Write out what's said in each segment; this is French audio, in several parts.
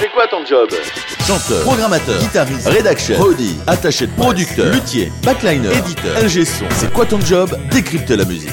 C'est quoi ton job? Chanteur, programmateur, guitariste, rédaction, prodi, attaché de producteur, luthier, backliner, éditeur, ingé son. C'est quoi ton job? Décrypter la musique.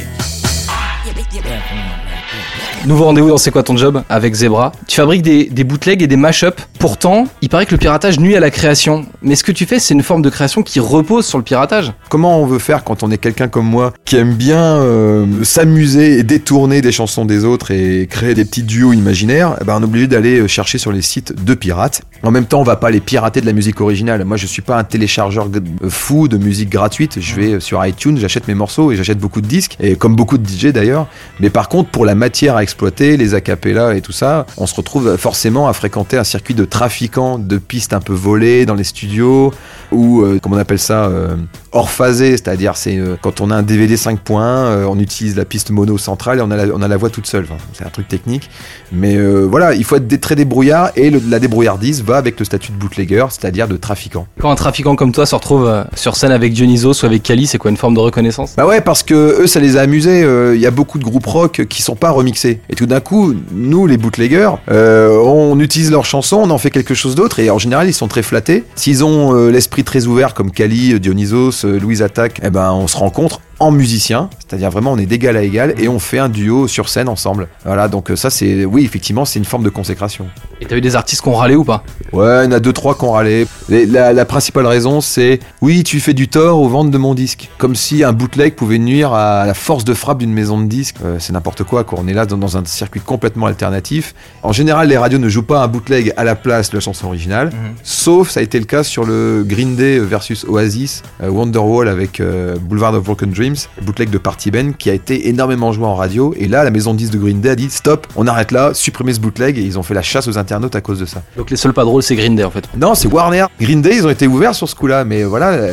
Nouveau rendez-vous dans C'est quoi ton job? Avec Zebra. Tu fabriques des, des bootlegs et des mashups. Pourtant, il paraît que le piratage nuit à la création. Mais ce que tu fais, c'est une forme de création qui repose sur le piratage. Comment on veut faire quand on est quelqu'un comme moi qui aime bien euh, s'amuser et détourner des chansons des autres et créer des petits duos imaginaires? Eh ben On est obligé d'aller euh, chercher sur les sites de pirates. En même temps, on va pas aller pirater de la musique originale. Moi, je suis pas un téléchargeur g- fou de musique gratuite. Je vais sur iTunes, j'achète mes morceaux et j'achète beaucoup de disques, et comme beaucoup de DJ d'ailleurs. Mais par contre, pour la matière à exploiter, les acapellas et tout ça, on se retrouve forcément à fréquenter un circuit de trafiquants de pistes un peu volées dans les studios ou euh, comment on appelle ça euh, hors phasé, c'est-à-dire c'est euh, quand on a un DVD 5.1, euh, on utilise la piste mono centrale et on a la, on a la voix toute seule. Enfin, c'est un truc technique, mais euh, voilà, il faut être très débrouillard et le- la débrouillardise va avec le statut de bootlegger, c'est-à-dire de trafiquant. Quand un trafiquant comme toi se retrouve sur scène avec Dionysos ou avec Kali, c'est quoi une forme de reconnaissance? Bah ouais, parce que eux, ça les a amusés. Il y a beaucoup de groupes rock qui sont pas remixés. Et tout d'un coup, nous, les bootleggers, on utilise leurs chansons, on en fait quelque chose d'autre. Et en général, ils sont très flattés. S'ils ont euh, l'esprit très ouvert, comme Kali, Dionysos, euh, Louise Attaque, eh ben, on se rencontre en musicien, c'est-à-dire vraiment on est d'égal à égal et on fait un duo sur scène ensemble. Voilà, donc euh, ça c'est, oui, effectivement, c'est une forme de consécration. Et t'as eu des artistes qui ont râlé ou pas? Ouais, il y en a deux, trois qui ont La, la principale raison, c'est oui, tu fais du tort aux ventes de mon disque. Comme si un bootleg pouvait nuire à la force de frappe d'une maison de disques. Euh, c'est n'importe quoi, quoi. On est là dans, dans un circuit complètement alternatif. En général, les radios ne jouent pas un bootleg à la place de la chanson originale. Sauf, ça a été le cas sur le Green Day versus Oasis, euh, Wonderwall avec euh, Boulevard of Broken Dreams, bootleg de Party Ben, qui a été énormément joué en radio. Et là, la maison de disques de Green Day a dit stop, on arrête là, supprimez ce bootleg. Et ils ont fait la chasse aux internautes à cause de ça. Donc les seuls pas drôles, c'est Green Day en fait. Non, c'est Warner. Green Day, ils ont été ouverts sur ce coup-là, mais voilà,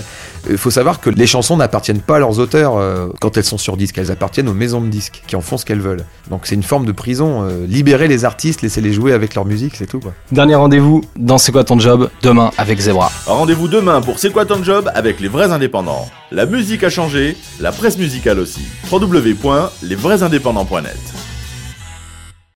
il faut savoir que les chansons n'appartiennent pas à leurs auteurs euh, quand elles sont sur disque, elles appartiennent aux maisons de disques qui en font ce qu'elles veulent. Donc c'est une forme de prison. euh, libérer les artistes, laisser les jouer avec leur musique, c'est tout quoi. Dernier rendez-vous dans C'est quoi ton job demain avec Zebra. Rendez-vous demain pour C'est quoi ton job avec les vrais indépendants. La musique a changé, la presse musicale aussi. www.lesvraisindépendants.net